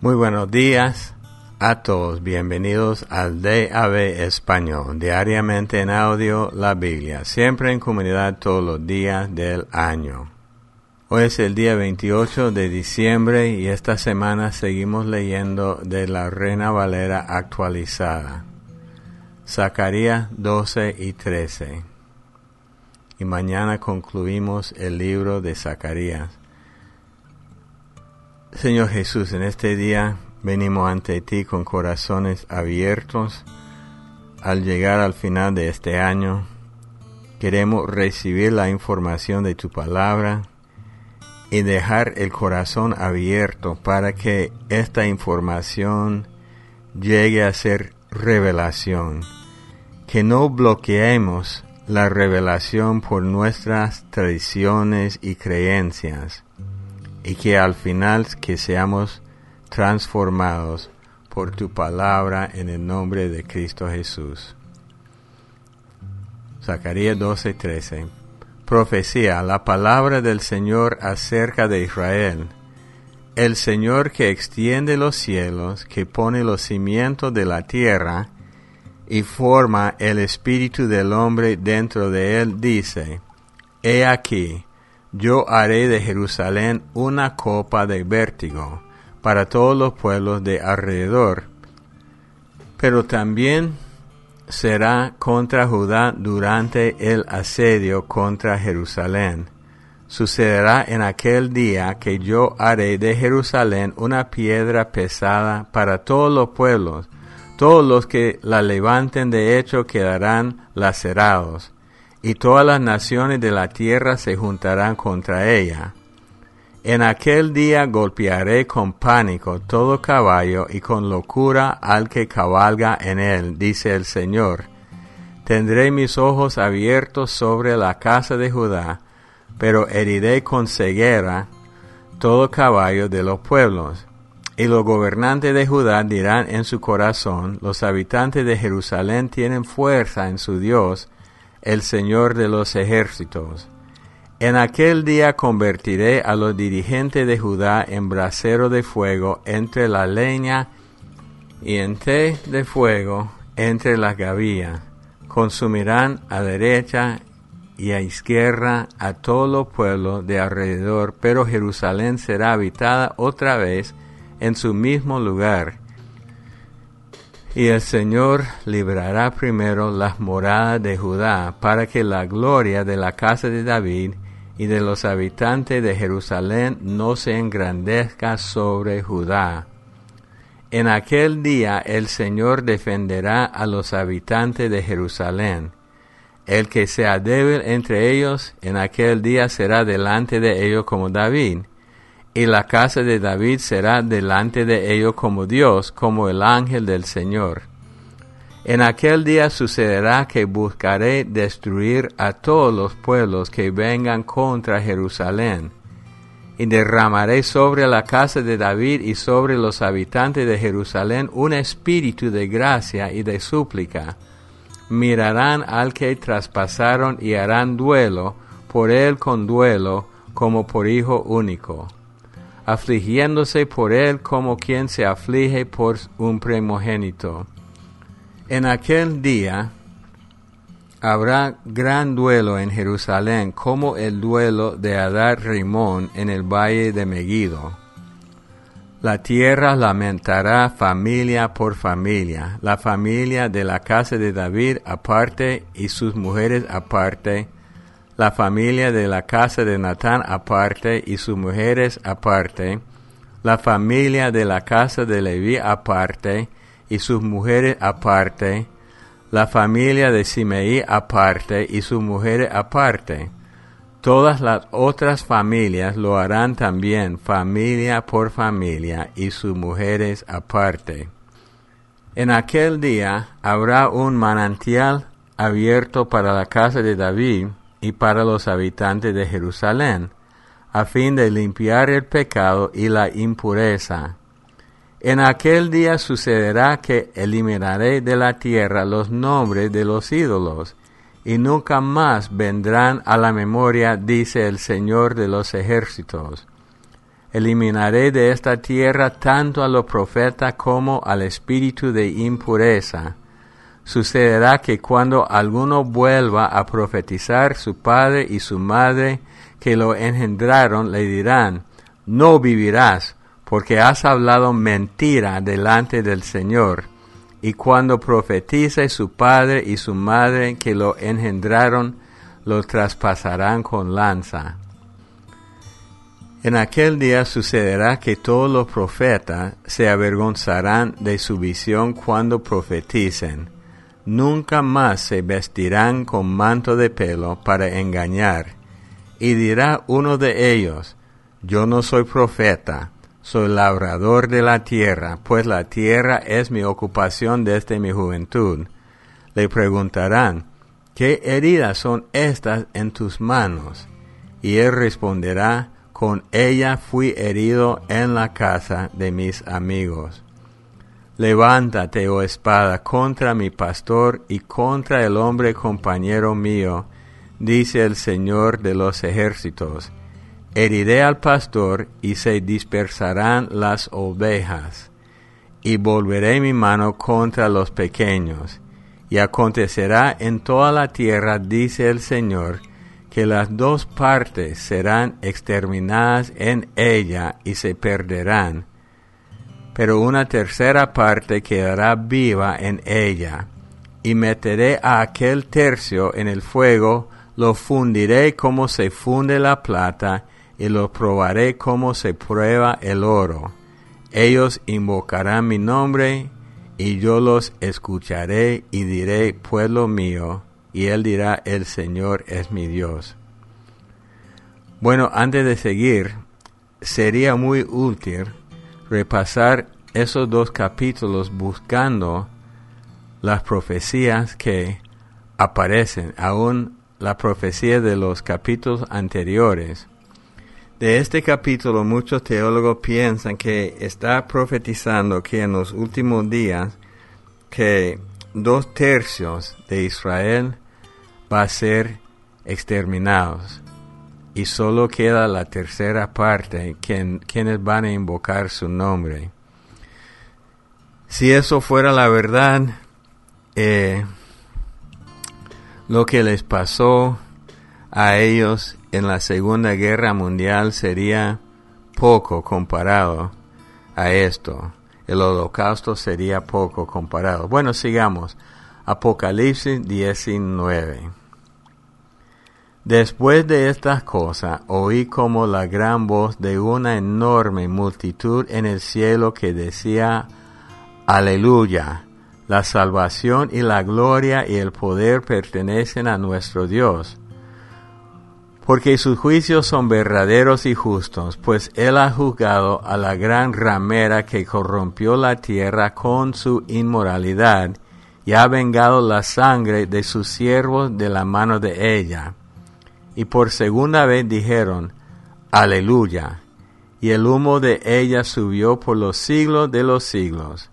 Muy buenos días a todos, bienvenidos al DAB Español, diariamente en audio la Biblia, siempre en comunidad todos los días del año. Hoy es el día 28 de diciembre y esta semana seguimos leyendo de la Reina Valera actualizada, Zacarías 12 y 13. Y mañana concluimos el libro de Zacarías. Señor Jesús, en este día venimos ante ti con corazones abiertos. Al llegar al final de este año, queremos recibir la información de tu palabra y dejar el corazón abierto para que esta información llegue a ser revelación. Que no bloqueemos la revelación por nuestras tradiciones y creencias y que al final que seamos transformados por tu palabra en el nombre de Cristo Jesús. Zacarías 12:13 Profecía, la palabra del Señor acerca de Israel. El Señor que extiende los cielos, que pone los cimientos de la tierra, y forma el espíritu del hombre dentro de él, dice, He aquí, yo haré de Jerusalén una copa de vértigo para todos los pueblos de alrededor, pero también será contra Judá durante el asedio contra Jerusalén. Sucederá en aquel día que yo haré de Jerusalén una piedra pesada para todos los pueblos, todos los que la levanten de hecho quedarán lacerados y todas las naciones de la tierra se juntarán contra ella. En aquel día golpearé con pánico todo caballo y con locura al que cabalga en él, dice el Señor. Tendré mis ojos abiertos sobre la casa de Judá, pero heriré con ceguera todo caballo de los pueblos. Y los gobernantes de Judá dirán en su corazón, los habitantes de Jerusalén tienen fuerza en su Dios, el Señor de los ejércitos. En aquel día convertiré a los dirigentes de Judá en brasero de fuego entre la leña y en té de fuego entre las gavillas. Consumirán a derecha y a izquierda a todos los pueblos de alrededor, pero Jerusalén será habitada otra vez en su mismo lugar y el Señor librará primero las moradas de Judá, para que la gloria de la casa de David y de los habitantes de Jerusalén no se engrandezca sobre Judá. En aquel día el Señor defenderá a los habitantes de Jerusalén. El que sea débil entre ellos, en aquel día será delante de ellos como David, y la casa de David será delante de ellos como Dios, como el ángel del Señor. En aquel día sucederá que buscaré destruir a todos los pueblos que vengan contra Jerusalén, y derramaré sobre la casa de David y sobre los habitantes de Jerusalén un espíritu de gracia y de súplica. Mirarán al que traspasaron y harán duelo por él con duelo como por hijo único afligiéndose por él como quien se aflige por un primogénito. En aquel día habrá gran duelo en Jerusalén, como el duelo de Adar Rimón en el valle de Megiddo. La tierra lamentará familia por familia, la familia de la casa de David aparte y sus mujeres aparte, la familia de la casa de Natán aparte y sus mujeres aparte, la familia de la casa de Leví aparte y sus mujeres aparte, la familia de Simeí aparte y sus mujeres aparte. Todas las otras familias lo harán también, familia por familia y sus mujeres aparte. En aquel día habrá un manantial abierto para la casa de David, y para los habitantes de Jerusalén, a fin de limpiar el pecado y la impureza. En aquel día sucederá que eliminaré de la tierra los nombres de los ídolos, y nunca más vendrán a la memoria, dice el Señor de los ejércitos. eliminaré de esta tierra tanto a los profetas como al espíritu de impureza. Sucederá que cuando alguno vuelva a profetizar, su padre y su madre que lo engendraron le dirán, no vivirás, porque has hablado mentira delante del Señor. Y cuando profetice su padre y su madre que lo engendraron, lo traspasarán con lanza. En aquel día sucederá que todos los profetas se avergonzarán de su visión cuando profeticen. Nunca más se vestirán con manto de pelo para engañar. Y dirá uno de ellos, yo no soy profeta, soy labrador de la tierra, pues la tierra es mi ocupación desde mi juventud. Le preguntarán, ¿qué heridas son estas en tus manos? Y él responderá, con ella fui herido en la casa de mis amigos. Levántate, oh espada, contra mi pastor y contra el hombre compañero mío, dice el Señor de los ejércitos. Heriré al pastor y se dispersarán las ovejas, y volveré mi mano contra los pequeños. Y acontecerá en toda la tierra, dice el Señor, que las dos partes serán exterminadas en ella y se perderán, pero una tercera parte quedará viva en ella, y meteré a aquel tercio en el fuego, lo fundiré como se funde la plata, y lo probaré como se prueba el oro. Ellos invocarán mi nombre, y yo los escucharé y diré, pueblo mío, y él dirá, el Señor es mi Dios. Bueno, antes de seguir, sería muy útil repasar esos dos capítulos buscando las profecías que aparecen, aún la profecía de los capítulos anteriores. De este capítulo muchos teólogos piensan que está profetizando que en los últimos días que dos tercios de Israel va a ser exterminados y solo queda la tercera parte quien, quienes van a invocar su nombre. Si eso fuera la verdad, eh, lo que les pasó a ellos en la Segunda Guerra Mundial sería poco comparado a esto. El holocausto sería poco comparado. Bueno, sigamos. Apocalipsis 19. Después de estas cosas oí como la gran voz de una enorme multitud en el cielo que decía, Aleluya, la salvación y la gloria y el poder pertenecen a nuestro Dios, porque sus juicios son verdaderos y justos, pues Él ha juzgado a la gran ramera que corrompió la tierra con su inmoralidad, y ha vengado la sangre de sus siervos de la mano de ella y por segunda vez dijeron, Aleluya. Y el humo de ella subió por los siglos de los siglos.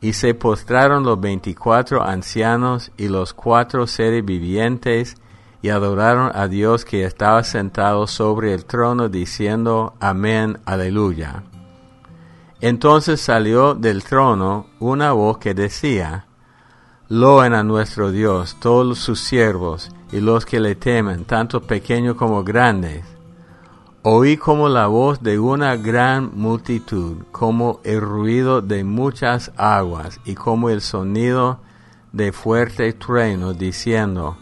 Y se postraron los veinticuatro ancianos y los cuatro seres vivientes, y adoraron a Dios que estaba sentado sobre el trono, diciendo, Amén, aleluya. Entonces salió del trono una voz que decía, Loen a nuestro Dios todos sus siervos y los que le temen, tanto pequeños como grandes. Oí como la voz de una gran multitud, como el ruido de muchas aguas y como el sonido de fuerte trueno, diciendo,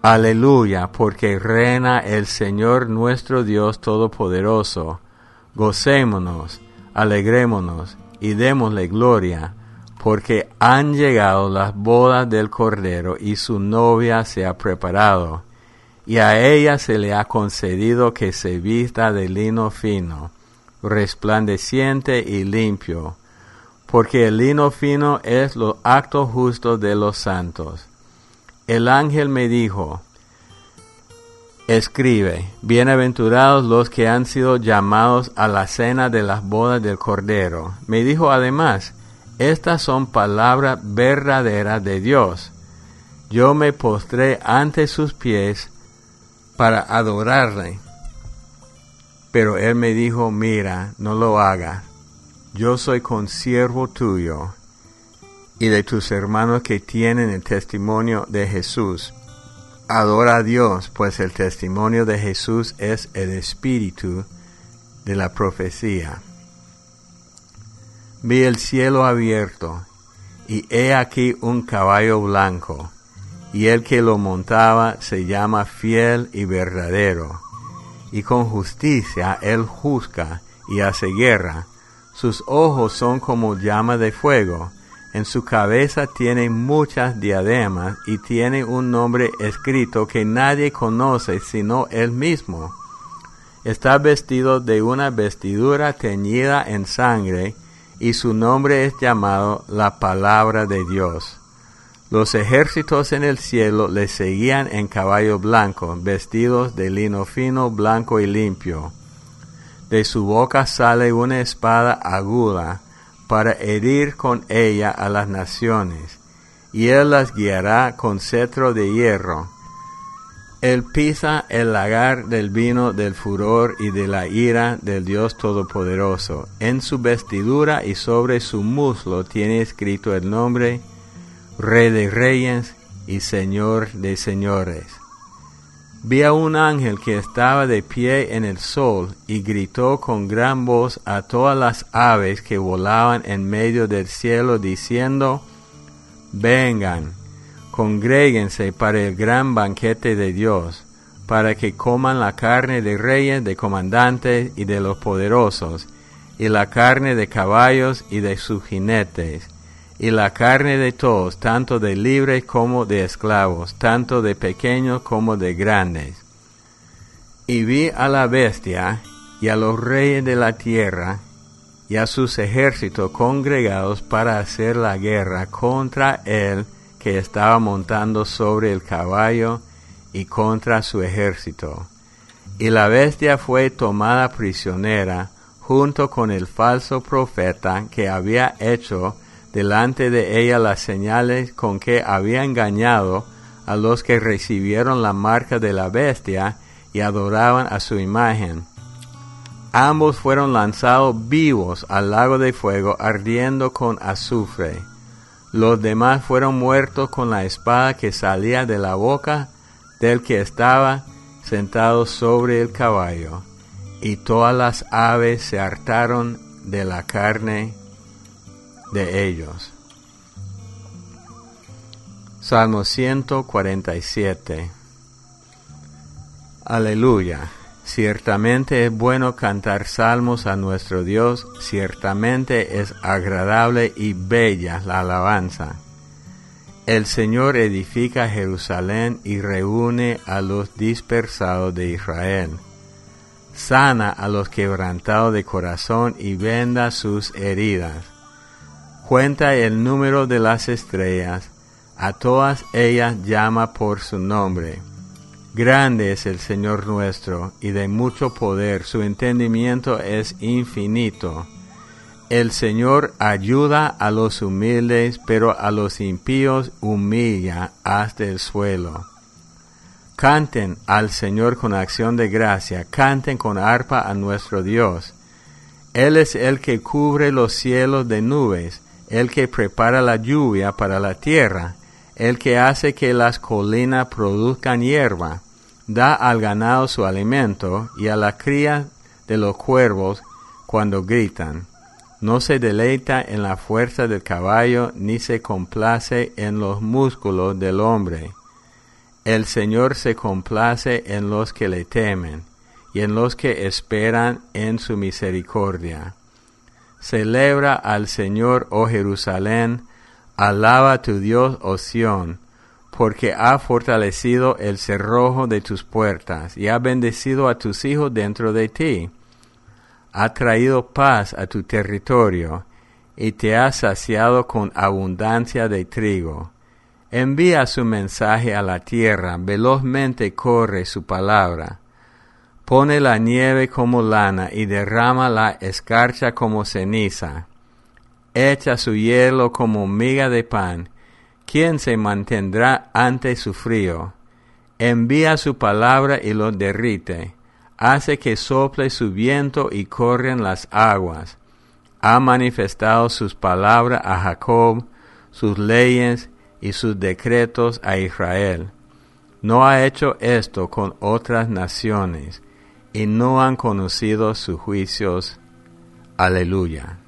Aleluya, porque reina el Señor nuestro Dios Todopoderoso. Gocémonos, alegrémonos y démosle gloria porque han llegado las bodas del Cordero y su novia se ha preparado, y a ella se le ha concedido que se vista de lino fino, resplandeciente y limpio, porque el lino fino es los actos justos de los santos. El ángel me dijo, Escribe, bienaventurados los que han sido llamados a la cena de las bodas del Cordero. Me dijo además, estas son palabras verdaderas de Dios. Yo me postré ante sus pies para adorarle. Pero él me dijo, mira, no lo hagas. Yo soy consiervo tuyo y de tus hermanos que tienen el testimonio de Jesús. Adora a Dios, pues el testimonio de Jesús es el espíritu de la profecía. Vi el cielo abierto, y he aquí un caballo blanco, y el que lo montaba se llama fiel y verdadero, y con justicia él juzga y hace guerra. Sus ojos son como llama de fuego, en su cabeza tiene muchas diademas y tiene un nombre escrito que nadie conoce sino él mismo. Está vestido de una vestidura teñida en sangre y su nombre es llamado la palabra de Dios. Los ejércitos en el cielo le seguían en caballo blanco, vestidos de lino fino, blanco y limpio. De su boca sale una espada aguda, para herir con ella a las naciones, y él las guiará con cetro de hierro. Él pisa el lagar del vino del furor y de la ira del Dios Todopoderoso. En su vestidura y sobre su muslo tiene escrito el nombre Rey de Reyes y Señor de Señores. Vi a un ángel que estaba de pie en el sol y gritó con gran voz a todas las aves que volaban en medio del cielo diciendo, Vengan, congréguense para el gran banquete de Dios, para que coman la carne de reyes, de comandantes y de los poderosos, y la carne de caballos y de sus jinetes, y la carne de todos, tanto de libres como de esclavos, tanto de pequeños como de grandes. Y vi a la bestia y a los reyes de la tierra y a sus ejércitos congregados para hacer la guerra contra él que estaba montando sobre el caballo y contra su ejército. Y la bestia fue tomada prisionera junto con el falso profeta que había hecho delante de ella las señales con que había engañado a los que recibieron la marca de la bestia y adoraban a su imagen. Ambos fueron lanzados vivos al lago de fuego ardiendo con azufre. Los demás fueron muertos con la espada que salía de la boca del que estaba sentado sobre el caballo, y todas las aves se hartaron de la carne de ellos. Salmo 147 Aleluya. Ciertamente es bueno cantar salmos a nuestro Dios, ciertamente es agradable y bella la alabanza. El Señor edifica Jerusalén y reúne a los dispersados de Israel. Sana a los quebrantados de corazón y venda sus heridas cuenta el número de las estrellas, a todas ellas llama por su nombre. Grande es el Señor nuestro, y de mucho poder, su entendimiento es infinito. El Señor ayuda a los humildes, pero a los impíos humilla hasta el suelo. Canten al Señor con acción de gracia, canten con arpa a nuestro Dios. Él es el que cubre los cielos de nubes, el que prepara la lluvia para la tierra, el que hace que las colinas produzcan hierba, da al ganado su alimento y a la cría de los cuervos cuando gritan. No se deleita en la fuerza del caballo ni se complace en los músculos del hombre. El Señor se complace en los que le temen y en los que esperan en su misericordia. Celebra al Señor, oh Jerusalén, alaba tu Dios, oh Sión, porque ha fortalecido el cerrojo de tus puertas y ha bendecido a tus hijos dentro de ti. Ha traído paz a tu territorio y te ha saciado con abundancia de trigo. Envía su mensaje a la tierra, velozmente corre su palabra pone la nieve como lana y derrama la escarcha como ceniza. Echa su hielo como miga de pan. ¿Quién se mantendrá ante su frío? Envía su palabra y lo derrite. hace que sople su viento y corren las aguas. Ha manifestado sus palabras a Jacob, sus leyes y sus decretos a Israel. No ha hecho esto con otras naciones, y no han conocido sus juicios. Aleluya.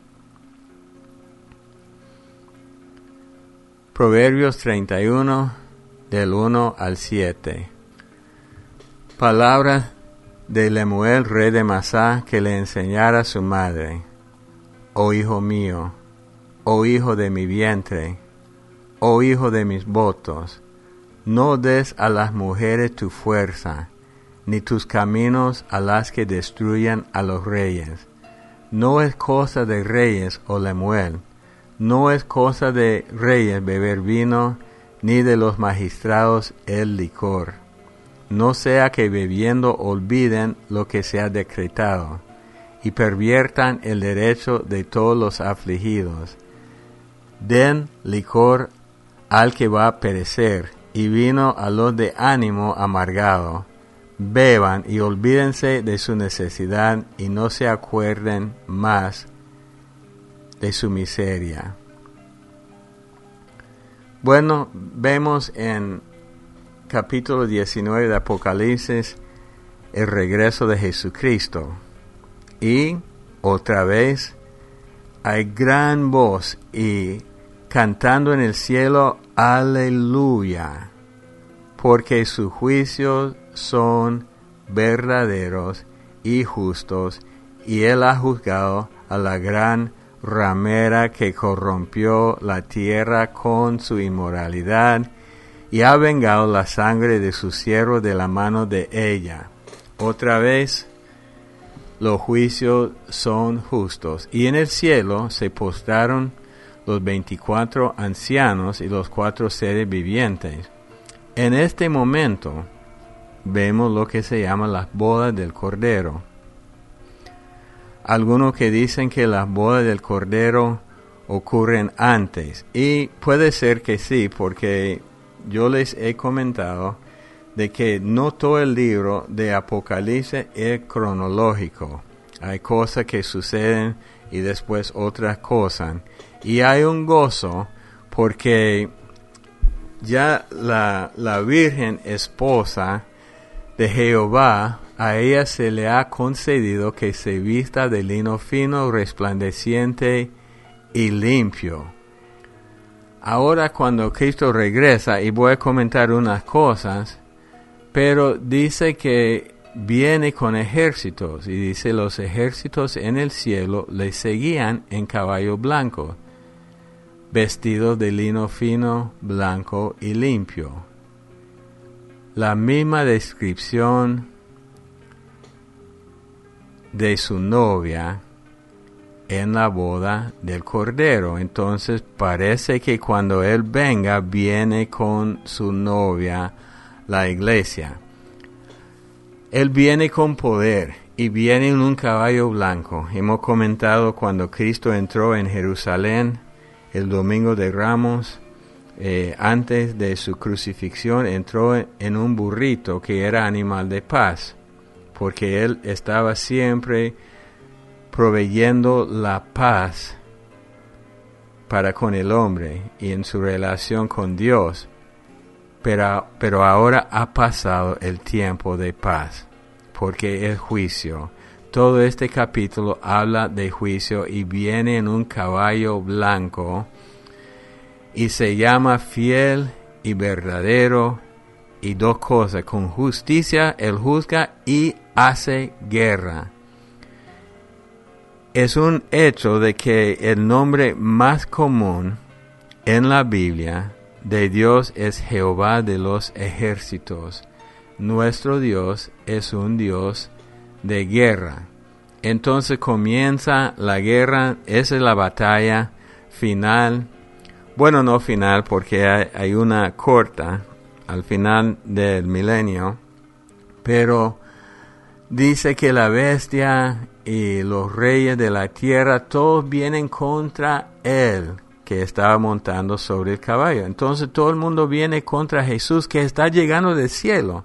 Proverbios 31 del 1 al 7. Palabra de Lemuel, rey de Masá, que le enseñara su madre. Oh hijo mío, oh hijo de mi vientre, oh hijo de mis votos, no des a las mujeres tu fuerza, ni tus caminos a las que destruyan a los reyes. No es cosa de reyes, oh Lemuel, no es cosa de reyes beber vino, ni de los magistrados el licor. No sea que bebiendo olviden lo que se ha decretado, y perviertan el derecho de todos los afligidos. Den licor al que va a perecer, y vino a los de ánimo amargado. Beban y olvídense de su necesidad y no se acuerden más de su miseria. Bueno, vemos en capítulo 19 de Apocalipsis el regreso de Jesucristo. Y otra vez hay gran voz y cantando en el cielo, aleluya, porque sus juicios son verdaderos y justos, y él ha juzgado a la gran ramera que corrompió la tierra con su inmoralidad y ha vengado la sangre de su siervo de la mano de ella. Otra vez, los juicios son justos. Y en el cielo se postraron los veinticuatro ancianos y los cuatro seres vivientes. En este momento vemos lo que se llama las bodas del Cordero algunos que dicen que las bodas del Cordero ocurren antes. Y puede ser que sí, porque yo les he comentado de que no todo el libro de Apocalipsis es cronológico. Hay cosas que suceden y después otras cosas. Y hay un gozo porque ya la, la Virgen esposa de Jehová a ella se le ha concedido que se vista de lino fino, resplandeciente y limpio. Ahora cuando Cristo regresa, y voy a comentar unas cosas, pero dice que viene con ejércitos, y dice los ejércitos en el cielo le seguían en caballo blanco, vestidos de lino fino, blanco y limpio. La misma descripción de su novia en la boda del Cordero. Entonces parece que cuando Él venga viene con su novia, la iglesia. Él viene con poder y viene en un caballo blanco. Hemos comentado cuando Cristo entró en Jerusalén el domingo de Ramos, eh, antes de su crucifixión, entró en un burrito que era animal de paz porque Él estaba siempre proveyendo la paz para con el hombre y en su relación con Dios. Pero, pero ahora ha pasado el tiempo de paz, porque es juicio. Todo este capítulo habla de juicio y viene en un caballo blanco y se llama fiel y verdadero y dos cosas, con justicia él juzga y hace guerra. Es un hecho de que el nombre más común en la Biblia de Dios es Jehová de los ejércitos. Nuestro Dios es un Dios de guerra. Entonces comienza la guerra, esa es la batalla final. Bueno, no final porque hay, hay una corta al final del milenio, pero dice que la bestia y los reyes de la tierra todos vienen contra él que estaba montando sobre el caballo. Entonces todo el mundo viene contra Jesús que está llegando del cielo.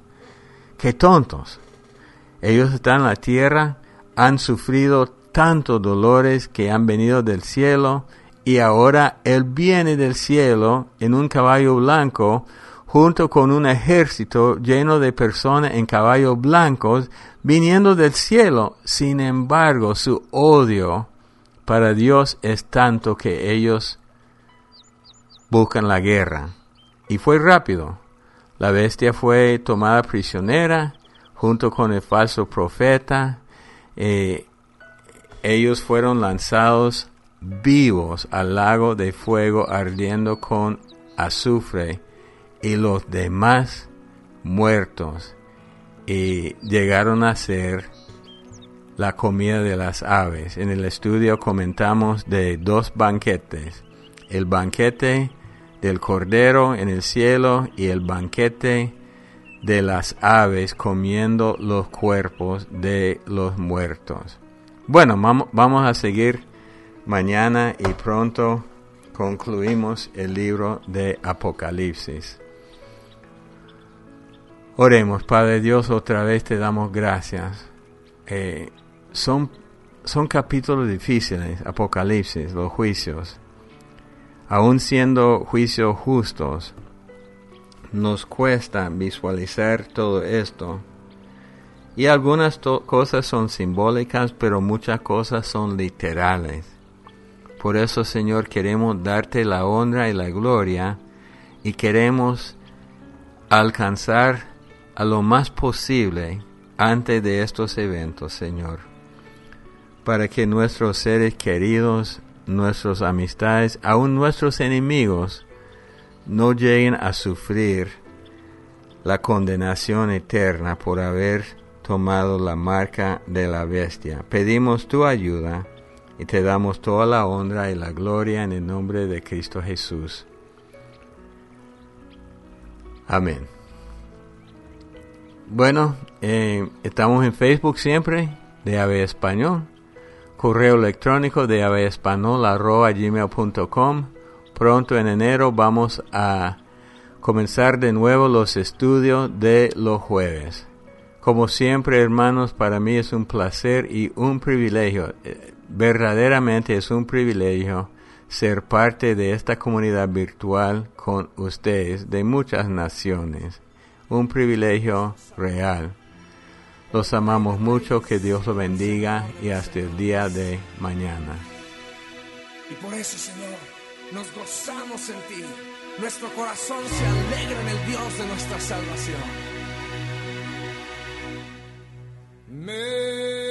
Qué tontos. Ellos están en la tierra, han sufrido tantos dolores que han venido del cielo, y ahora Él viene del cielo en un caballo blanco, junto con un ejército lleno de personas en caballos blancos, viniendo del cielo. Sin embargo, su odio para Dios es tanto que ellos buscan la guerra. Y fue rápido. La bestia fue tomada prisionera junto con el falso profeta. Eh, ellos fueron lanzados vivos al lago de fuego ardiendo con azufre y los demás muertos y llegaron a ser la comida de las aves. En el estudio comentamos de dos banquetes, el banquete del cordero en el cielo y el banquete de las aves comiendo los cuerpos de los muertos. Bueno, vamos a seguir mañana y pronto concluimos el libro de Apocalipsis. Oremos, Padre Dios, otra vez te damos gracias. Eh, son, son capítulos difíciles, Apocalipsis, los juicios. Aun siendo juicios justos, nos cuesta visualizar todo esto. Y algunas cosas son simbólicas, pero muchas cosas son literales. Por eso, Señor, queremos darte la honra y la gloria y queremos alcanzar a lo más posible antes de estos eventos, Señor, para que nuestros seres queridos, nuestras amistades, aún nuestros enemigos, no lleguen a sufrir la condenación eterna por haber tomado la marca de la bestia. Pedimos tu ayuda y te damos toda la honra y la gloria en el nombre de Cristo Jesús. Amén. Bueno, eh, estamos en Facebook siempre, de Ave Español. Correo electrónico de gmail.com Pronto en enero vamos a comenzar de nuevo los estudios de los jueves. Como siempre, hermanos, para mí es un placer y un privilegio. Eh, verdaderamente es un privilegio ser parte de esta comunidad virtual con ustedes de muchas naciones un privilegio real. Los amamos mucho, que Dios los bendiga y hasta el día de mañana. Y por eso, Señor, nos gozamos en ti. Nuestro corazón se alegra en el Dios de nuestra salvación. Me